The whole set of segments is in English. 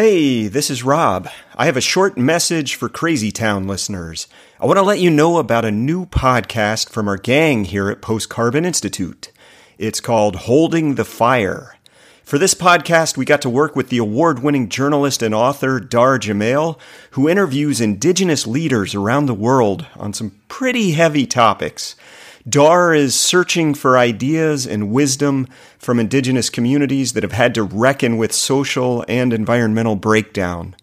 Hey, this is Rob. I have a short message for Crazy Town listeners. I want to let you know about a new podcast from our gang here at Post Carbon Institute. It's called Holding the Fire. For this podcast, we got to work with the award winning journalist and author Dahr Jamail, who interviews indigenous leaders around the world on some pretty heavy topics. Dahr is searching for ideas and wisdom from indigenous communities that have had to reckon with social and environmental breakdown.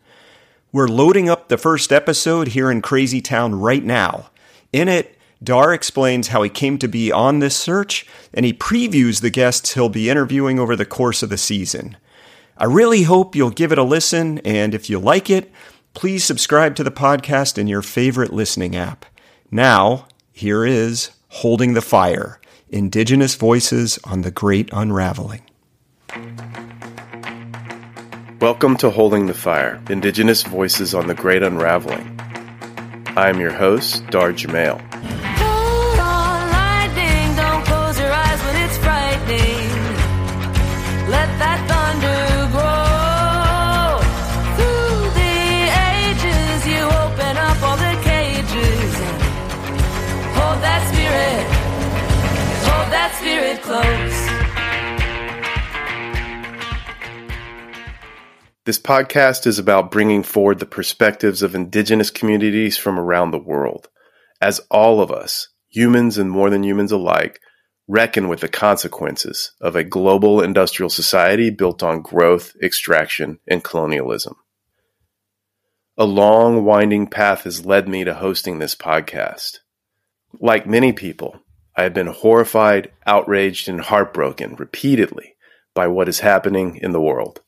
We're loading up the first episode here in Crazy Town right now. In it, Dahr explains how he came to be on this search, and he previews the guests he'll be interviewing over the course of the season. I really hope you'll give it a listen, and if you like it, please subscribe to the podcast in your favorite listening app. Now, here is Holding the Fire Indigenous Voices on the Great Unraveling. Welcome to Holding the Fire Indigenous Voices on the Great Unraveling. I am your host, Dahr Jamail. This podcast is about bringing forward the perspectives of indigenous communities from around the world, as all of us, humans and more than humans alike, reckon with the consequences of a global industrial society built on growth, extraction, and colonialism. A long, winding path has led me to hosting this podcast. Like many people, I have been horrified, outraged, and heartbroken repeatedly by what is happening in the world.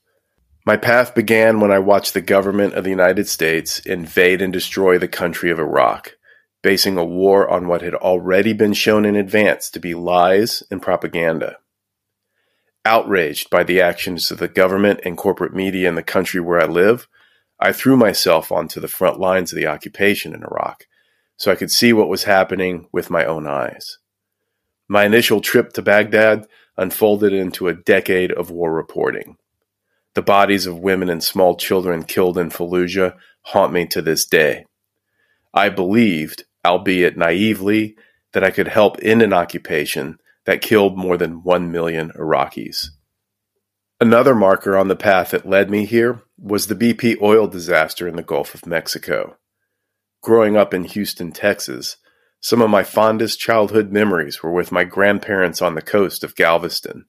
My path began when I watched the government of the United States invade and destroy the country of Iraq, basing a war on what had already been shown in advance to be lies and propaganda. Outraged by the actions of the government and corporate media in the country where I live, I threw myself onto the front lines of the occupation in Iraq so I could see what was happening with my own eyes. My initial trip to Baghdad unfolded into a decade of war reporting. The bodies of women and small children killed in Fallujah haunt me to this day. I believed, albeit naively, that I could help end an occupation that killed more than 1 million Iraqis. Another marker on the path that led me here was the BP oil disaster in the Gulf of Mexico. Growing up in Houston, Texas, some of my fondest childhood memories were with my grandparents on the coast of Galveston.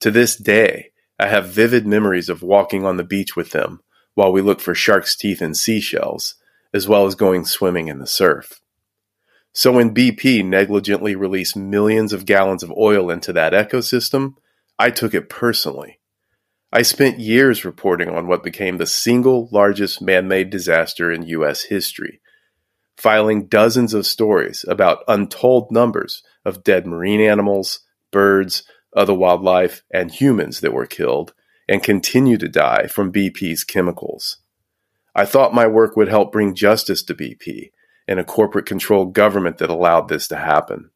To this day, I have vivid memories of walking on the beach with them while we looked for shark's teeth and seashells, as well as going swimming in the surf. So when BP negligently released millions of gallons of oil into that ecosystem, I took it personally. I spent years reporting on what became the single largest man made disaster in U.S. history, filing dozens of stories about untold numbers of dead marine animals, birds, other wildlife, and humans that were killed and continue to die from BP's chemicals. I thought my work would help bring justice to BP and a corporate controlled government that allowed this to happen.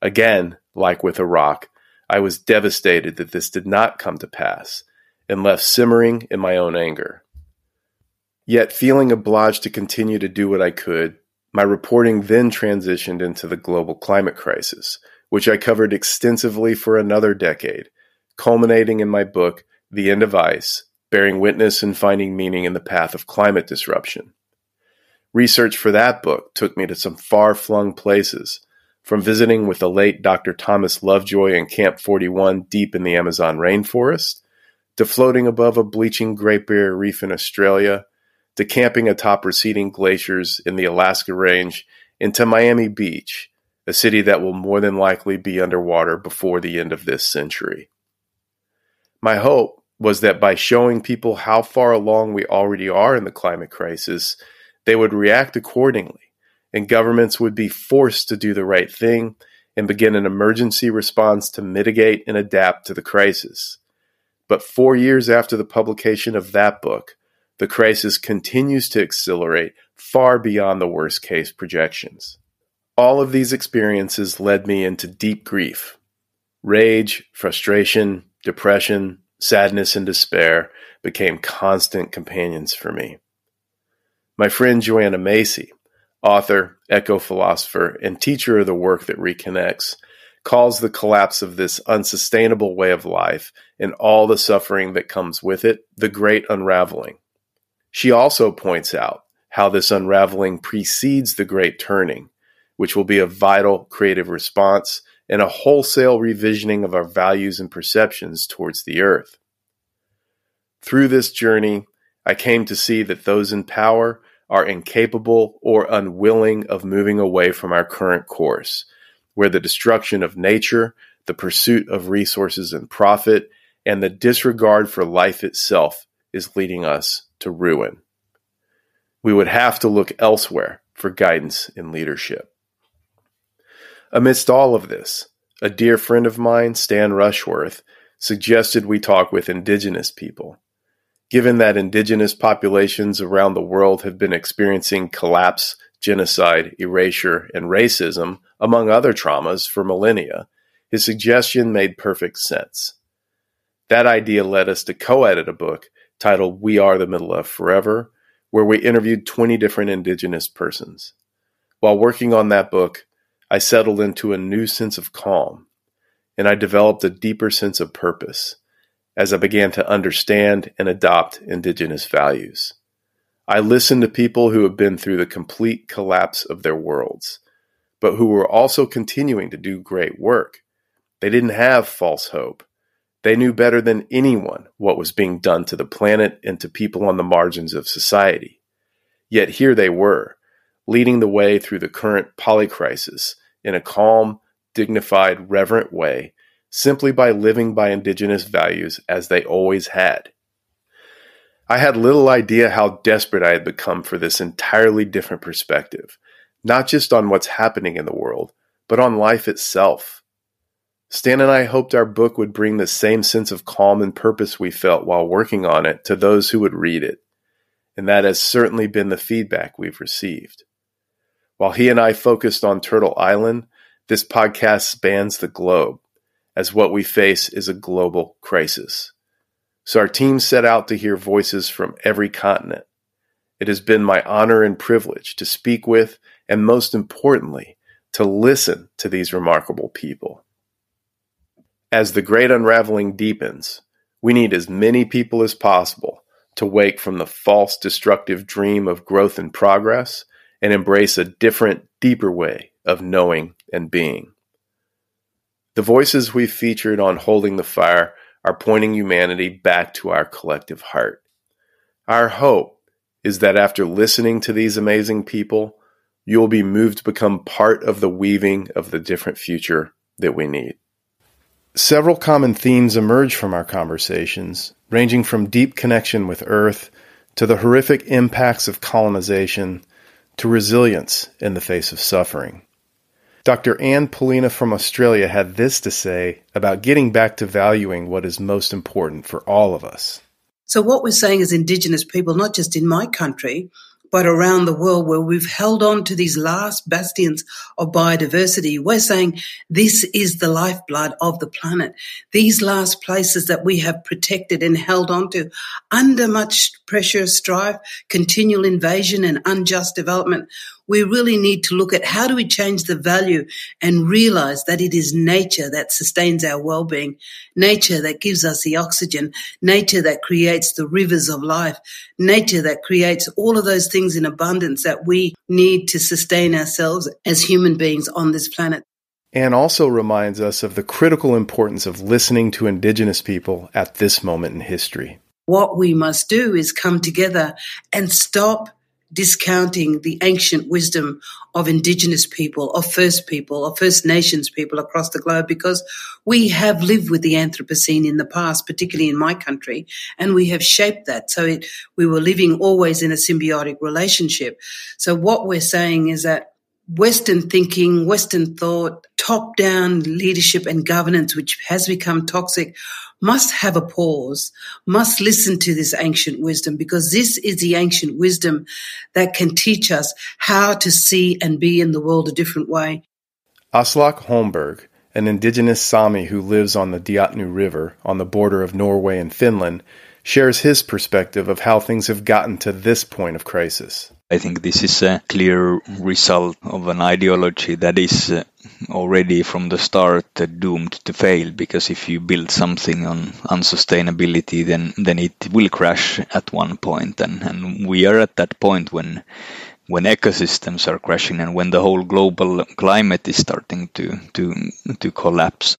Again, like with Iraq, I was devastated that this did not come to pass and left simmering in my own anger. Yet, feeling obliged to continue to do what I could, my reporting then transitioned into the global climate crisis, which I covered extensively for another decade, culminating in my book, The End of Ice Bearing Witness and Finding Meaning in the Path of Climate Disruption. Research for that book took me to some far flung places, from visiting with the late Dr. Thomas Lovejoy in Camp 41 deep in the Amazon rainforest, to floating above a bleaching Great Barrier Reef in Australia, to camping atop receding glaciers in the Alaska Range, and to Miami Beach a city that will more than likely be underwater before the end of this century. My hope was that by showing people how far along we already are in the climate crisis, they would react accordingly, and governments would be forced to do the right thing and begin an emergency response to mitigate and adapt to the crisis. But four years after the publication of that book, the crisis continues to accelerate far beyond the worst case projections. All of these experiences led me into deep grief rage, frustration, depression, sadness, and despair became constant companions for me. My friend Joanna Macy, author, eco philosopher, and teacher of the work that reconnects, calls the collapse of this unsustainable way of life and all the suffering that comes with it the great unraveling. She also points out how this unraveling precedes the great turning, which will be a vital creative response and a wholesale revisioning of our values and perceptions towards the earth. Through this journey, I came to see that those in power are incapable or unwilling of moving away from our current course, where the destruction of nature, the pursuit of resources and profit, and the disregard for life itself is leading us to ruin. We would have to look elsewhere for guidance in leadership. Amidst all of this, a dear friend of mine, Stan Rushworth, suggested we talk with indigenous people given that indigenous populations around the world have been experiencing collapse, genocide, erasure, and racism, among other traumas, for millennia, his suggestion made perfect sense. That idea led us to co edit a book titled We Are the Middle of Forever, where we interviewed 20 different indigenous persons. While working on that book, I settled into a new sense of calm, and I developed a deeper sense of purpose as I began to understand and adopt Indigenous values. I listened to people who have been through the complete collapse of their worlds, but who were also continuing to do great work. They didn't have false hope. They knew better than anyone what was being done to the planet and to people on the margins of society. Yet here they were, leading the way through the current polycrisis in a calm, dignified, reverent way simply by living by indigenous values as they always had. I had little idea how desperate I had become for this entirely different perspective, not just on what's happening in the world, but on life itself. Stan and I hoped our book would bring the same sense of calm and purpose we felt while working on it to those who would read it, and that has certainly been the feedback we've received. While he and I focused on Turtle Island, this podcast spans the globe as what we face is a global crisis. So our team set out to hear voices from every continent. It has been my honor and privilege to speak with, and most importantly, to listen to these remarkable people. As the great unraveling deepens, we need as many people as possible to wake from the false destructive dream of growth and progress and embrace a different, deeper way of knowing and being. The voices we've featured on Holding the Fire are pointing humanity back to our collective heart. Our hope is that after listening to these amazing people, you will be moved to become part of the weaving of the different future that we need. Several common themes emerge from our conversations, ranging from deep connection with Earth to the horrific impacts of colonization to resilience in the face of suffering. Dr. Anne Poelina from Australia had this to say about getting back to valuing what is most important for all of us. So, what we're saying as Indigenous people, not just in my country, but around the world where we've held on to these last bastions of biodiversity. We're saying this is the lifeblood of the planet. These last places that we have protected and held on to under much pressure, strife, continual invasion and unjust development we really need to look at how do we change the value and realize that it is nature that sustains our well-being, nature that gives us the oxygen, nature that creates the rivers of life, nature that creates all of those things in abundance that we need to sustain ourselves as human beings on this planet. And also reminds us of the critical importance of listening to Indigenous people at this moment in history. What we must do is come together and stop discounting the ancient wisdom of indigenous people, of first people, of First Nations people across the globe, because we have lived with the Anthropocene in the past, particularly in my country, and we have shaped that. So it, we were living always in a symbiotic relationship. So what we're saying is that Western thinking, Western thought, top down leadership and governance, which has become toxic, must have a pause, must listen to this ancient wisdom because this is the ancient wisdom that can teach us how to see and be in the world a different way. Aslak Holmberg, an indigenous Sami who lives on the Deatnu River on the border of Norway and Finland, shares his perspective of how things have gotten to this point of crisis. I think this is a clear result of an ideology that is uh, already from the start uh, doomed to fail because if you build something on unsustainability then then it will crash at one point and, and we are at that point when when ecosystems are crashing and when the whole global climate is starting to to to collapse.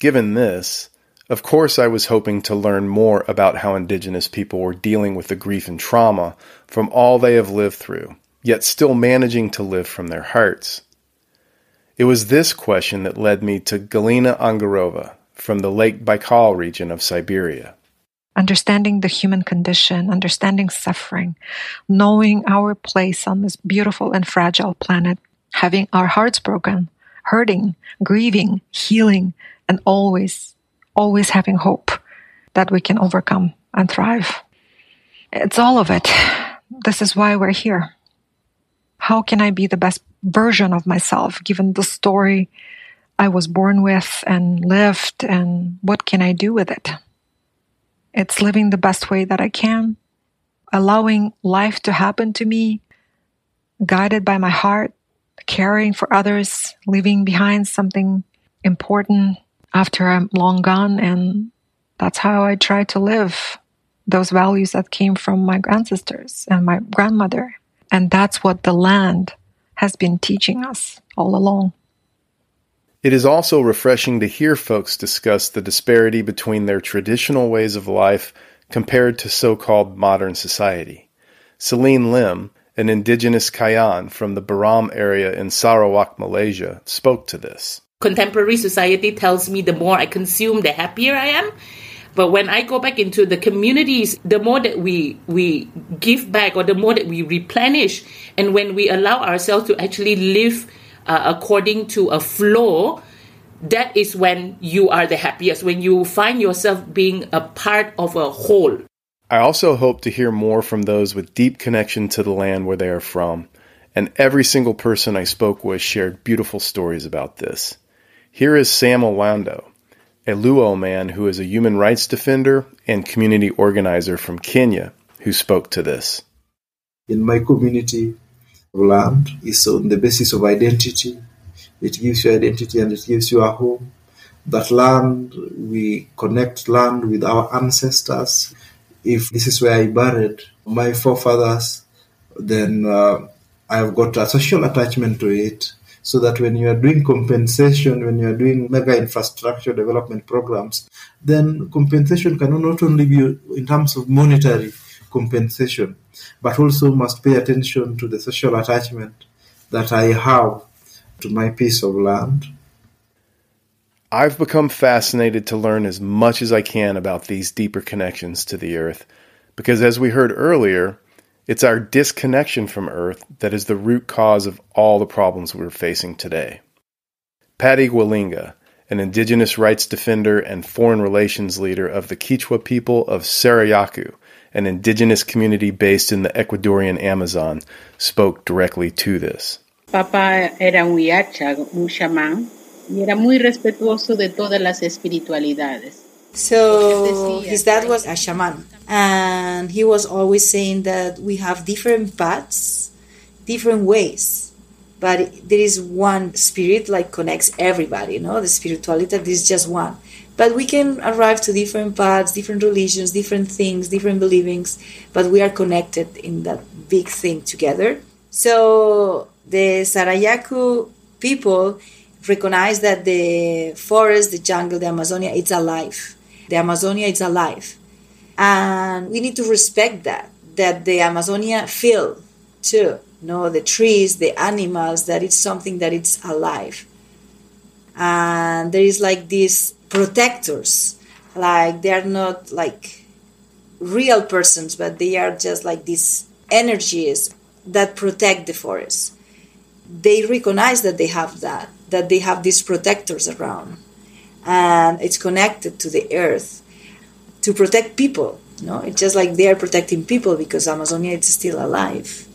Given this, of course, I was hoping to learn more about how Indigenous people were dealing with the grief and trauma from all they have lived through, yet still managing to live from their hearts. It was this question that led me to Galina Angarova from the Lake Baikal region of Siberia. understanding the human condition, understanding suffering, knowing our place on this beautiful and fragile planet, having our hearts broken, hurting, grieving, healing, and always, always having hope that we can overcome and thrive. It's all of it. This is why we're here. How can I be the best version of myself given the story I was born with and lived, and what can I do with it? It's living the best way that I can, allowing life to happen to me, guided by my heart, caring for others, leaving behind something important after I'm long gone. And that's how I try to live those values that came from my ancestors and my grandmother. And that's what the land has been teaching us all along. It is also refreshing to hear folks discuss the disparity between their traditional ways of life compared to so called modern society. Celine Lim, an indigenous Kayan from the Baram area in Sarawak, Malaysia, spoke to this. Contemporary society tells me the more I consume, the happier I am. But when I go back into the communities, the more that we we give back, or the more that we replenish, and when we allow ourselves to actually live uh, according to a flow, that is when you are the happiest. When you find yourself being a part of a whole. I also hope to hear more from those with deep connection to the land where they are from, and every single person I spoke with shared beautiful stories about this. Here is Sam Olando, a Luo man who is a human rights defender and community organizer from Kenya, who spoke to this. in my community, land is on the basis of identity. It gives you identity and it gives you a home. That land, we connect land with our ancestors. If this is where I buried my forefathers, then uh, I've got a social attachment to it. So that when you are doing compensation, when you are doing mega infrastructure development programs, then compensation can not only be in terms of monetary compensation, but also must pay attention to the social attachment that I have to my piece of land. I've become fascinated to learn as much as I can about these deeper connections to the earth, because as we heard earlier, it's our disconnection from Earth that is the root cause of all the problems we're facing today. Patty Gualinga, an indigenous rights defender and foreign relations leader of the Quechua people of Sarayaku, an indigenous community based in the Ecuadorian Amazon, spoke directly to this. Papá era un yacha, un chamán, y era muy respetuoso de todas las espiritualidades. So his dad was a shaman, and he was always saying that we have different paths, different ways, but there is one spirit like connects everybody. You know, the spirituality is just one. But we can arrive to different paths, different religions, different things, different believings, but we are connected in that big thing together. So the Sarayaku people recognize that the forest, the jungle, the Amazonia, it's alive. The Amazonia is alive. And we need to respect that, that the Amazonia feel too. You know, the trees, the animals, that it's something that it's alive. And there is like these protectors, like they are not like real persons, but they are just like these energies that protect the forest. They recognize that they have that, that they have these protectors around and it's connected to the earth to protect people. You No, it's just like they are protecting people because Amazonia is still alive.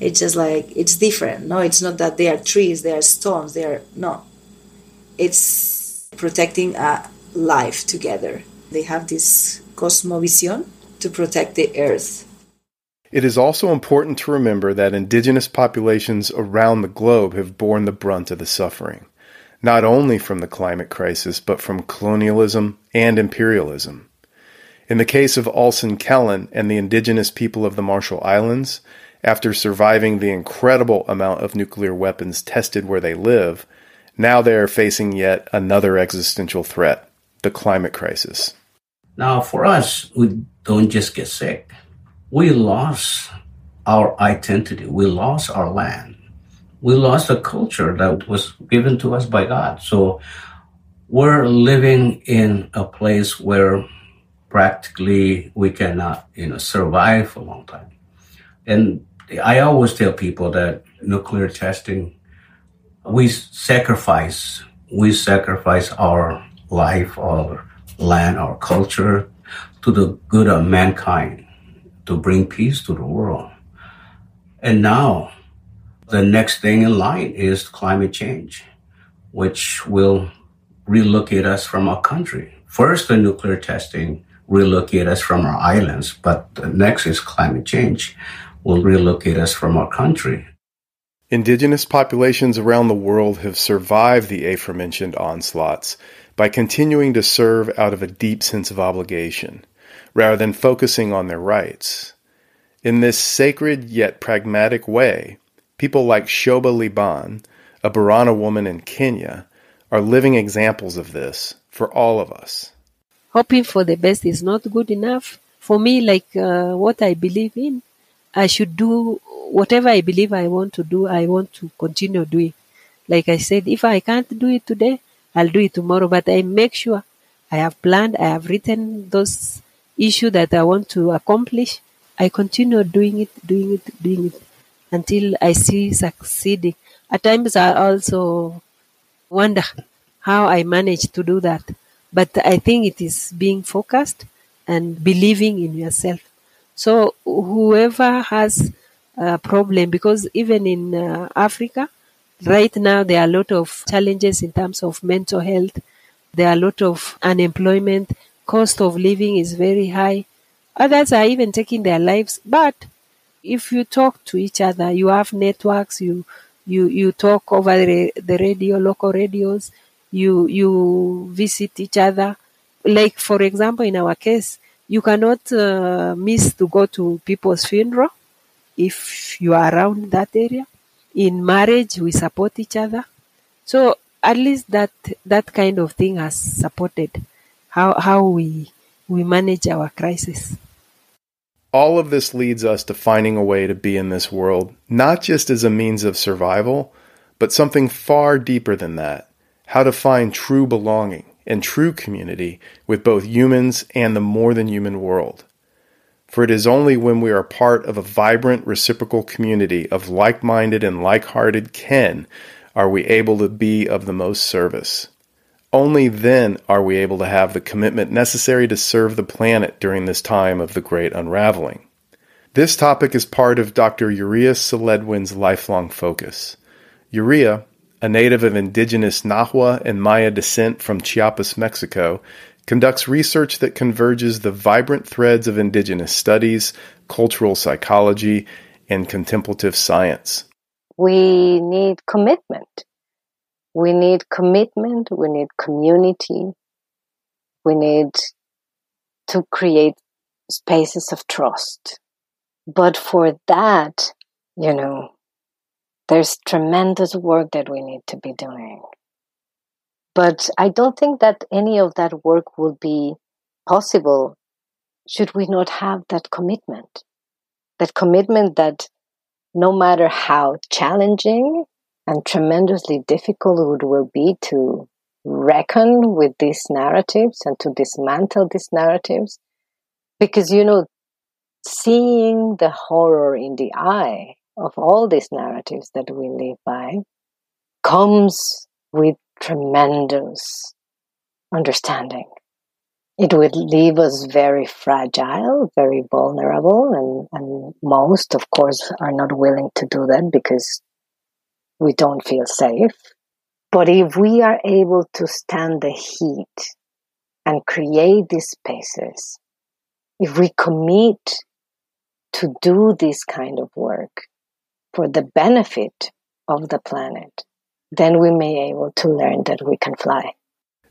It's just like it's different. No, it's not that they are trees, they are stones, they are no. It's protecting a life together. They have this cosmovision to protect the earth. It is also important to remember that indigenous populations around the globe have borne the brunt of the suffering, not only from the climate crisis, but from colonialism and imperialism. In the case of Alson Kelen and the indigenous people of the Marshall Islands, after surviving the incredible amount of nuclear weapons tested where they live, now they are facing yet another existential threat the climate crisis. Now, for us, we don't just get sick. We lost our identity. We lost our land. We lost a culture that was given to us by God. So we're living in a place where practically we cannot, you know, survive for a long time. And I always tell people that nuclear testing, we sacrifice, we sacrifice our life, our land, our culture to the good of mankind to bring peace to the world. And now the next thing in line is climate change, which will relocate us from our country. First, the nuclear testing relocate us from our islands, but the next is climate change will relocate us from our country. Indigenous populations around the world have survived the aforementioned onslaughts by continuing to serve out of a deep sense of obligation, rather than focusing on their rights. In this sacred yet pragmatic way, people like Shoba Liban, a Borana woman in Kenya, are living examples of this for all of us. Hoping for the best is not good enough. For me, like uh, what I believe in, I should do whatever I believe I want to do, I want to continue doing. Like I said, if I can't do it today, I'll do it tomorrow, but I make sure I have planned, I have written those issues that I want to accomplish. I continue doing it, doing it, doing it until I see succeeding. At times I also wonder how I manage to do that. But I think it is being focused and believing in yourself. So whoever has a problem, because even in uh, Africa, right now there are a lot of challenges in terms of mental health. There are a lot of unemployment. Cost of living is very high. Others are even taking their lives. But if you talk to each other, you have networks, you you you talk over the, the radio, local radios, you you visit each other. Like for example, in our case, you cannot uh, miss to go to people's funeral if you are around that area. In marriage, we support each other. So at least that that kind of thing has supported how how we we manage our crisis. All of this leads us to finding a way to be in this world, not just as a means of survival, but something far deeper than that. How to find true belonging and true community with both humans and the more than human world. For it is only when we are part of a vibrant reciprocal community of like minded and like hearted kin are we able to be of the most service. Only then are we able to have the commitment necessary to serve the planet during this time of the great unraveling. This topic is part of Dr. Yuria Celidwen's lifelong focus. Yuria, a native of indigenous Nahua and Maya descent from Chiapas, Mexico, conducts research that converges the vibrant threads of indigenous studies, cultural psychology, and contemplative science. We need commitment. We need commitment, we need community, we need to create spaces of trust. But for that, you know, there's tremendous work that we need to be doing. But I don't think that any of that work will be possible should we not have that commitment. That commitment that no matter how challenging and tremendously difficult it will be to reckon with these narratives and to dismantle these narratives, because you know, seeing the horror in the eye of all these narratives that we live by comes with tremendous understanding. It would leave us very fragile, very vulnerable, and, and most, of course, are not willing to do that because we don't feel safe. But if we are able to stand the heat and create these spaces, if we commit to do this kind of work for the benefit of the planet, then we may be able to learn that we can fly.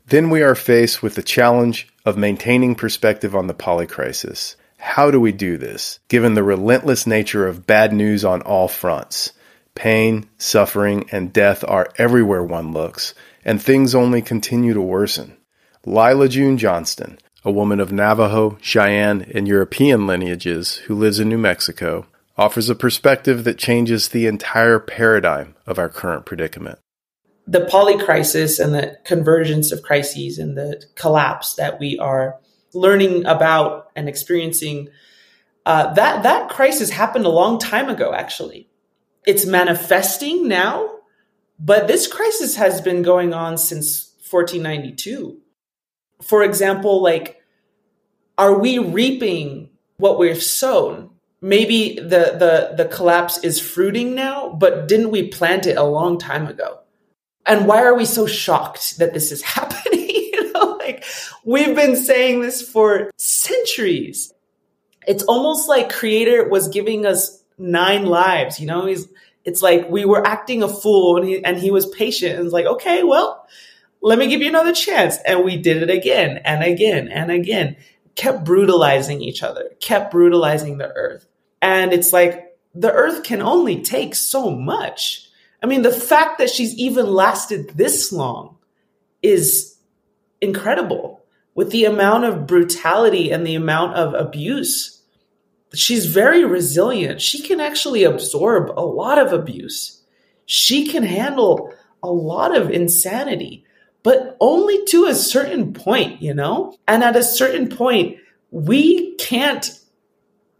Then we are faced with the challenge of maintaining perspective on the polycrisis. How do we do this, given the relentless nature of bad news on all fronts? Pain, suffering, and death are everywhere one looks, and things only continue to worsen. Lyla June Johnston, a woman of Navajo, Cheyenne, and European lineages who lives in New Mexico, offers a perspective that changes the entire paradigm of our current predicament. The polycrisis and the convergence of crises and the collapse that we are learning about and experiencing, uh, that that crisis happened a long time ago. Actually, it's manifesting now, but this crisis has been going on since 1492. For example, like, are we reaping what we've sown? maybe the the the collapse is fruiting now but didn't we plant it a long time ago and why are we so shocked that this is happening you know like we've been saying this for centuries it's almost like creator was giving us nine lives you know he's it's like we were acting a fool and he, and he was patient and was like okay well let me give you another chance and we did it again and again and again kept brutalizing each other, kept brutalizing the earth. And it's like the earth can only take so much. I mean, the fact that she's even lasted this long is incredible with the amount of brutality and the amount of abuse. She's very resilient. She can actually absorb a lot of abuse. She can handle a lot of insanity but only to a certain point, you know? And at a certain point, we can't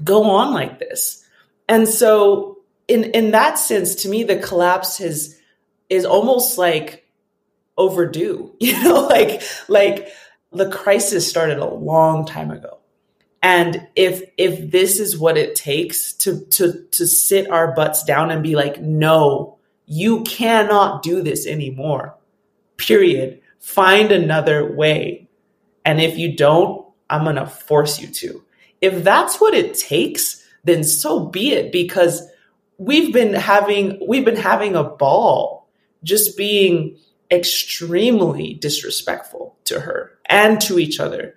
go on like this. And so in in that sense to me the collapse is is almost like overdue. You know, like like the crisis started a long time ago. And if if this is what it takes to to to sit our butts down and be like, no, you cannot do this anymore period. Find another way. And if you don't, I'm to force you to. If that's what it takes, then so be it because we've been having we've been having a ball just being extremely disrespectful to her and to each other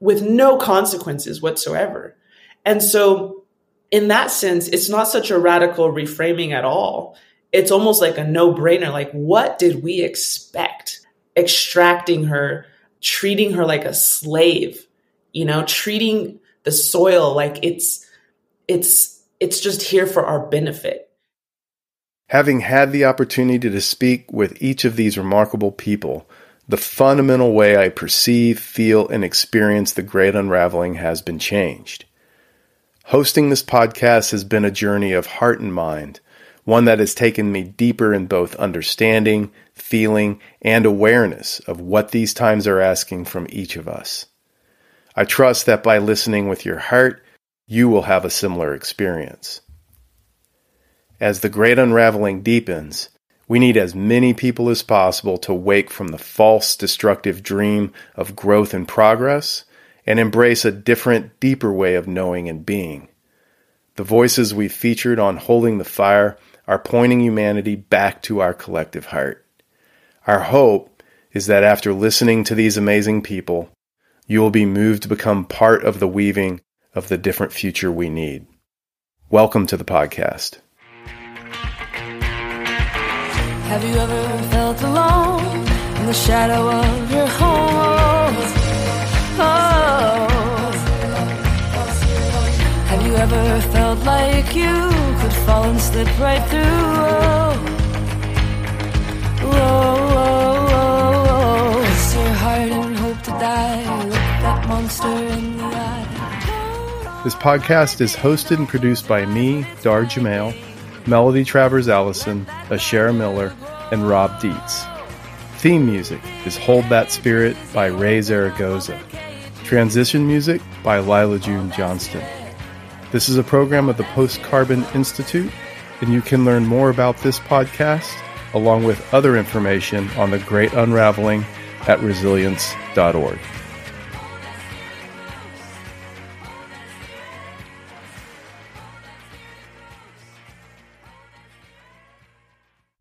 with no consequences whatsoever. And so in that sense, it's not such a radical reframing at all it's almost like a no brainer. Like, what did we expect? Extracting her, treating her like a slave, you know, treating the soil like it's, it's, it's just here for our benefit. Having had the opportunity to speak with each of these remarkable people, the fundamental way I perceive, feel, and experience the great unraveling has been changed. Hosting this podcast has been a journey of heart and mind one that has taken me deeper in both understanding, feeling, and awareness of what these times are asking from each of us. I trust that by listening with your heart, you will have a similar experience. As the great unraveling deepens, we need as many people as possible to wake from the false, destructive dream of growth and progress and embrace a different, deeper way of knowing and being. The voices we've featured on Holding the Fire are pointing humanity back to our collective heart. Our hope is that after listening to these amazing people, you will be moved to become part of the weaving of the different future we need. Welcome to the podcast. Have you ever felt alone in the shadow of your home? Oh. Have you ever felt like you could fall and slip right through? Oh. It's your heart and hope to die. Look that monster in the eye. This podcast is hosted and produced by me, Dahr Jamail, Melody Travers Allison, Ashera Miller, and Rob Dietz. Theme music is Hold That Spirit by Raye Zaragoza. Transition music by Lyla June Johnston. This is a program of the Post Carbon Institute, and you can learn more about this podcast along with other information on the great unraveling at resilience.org.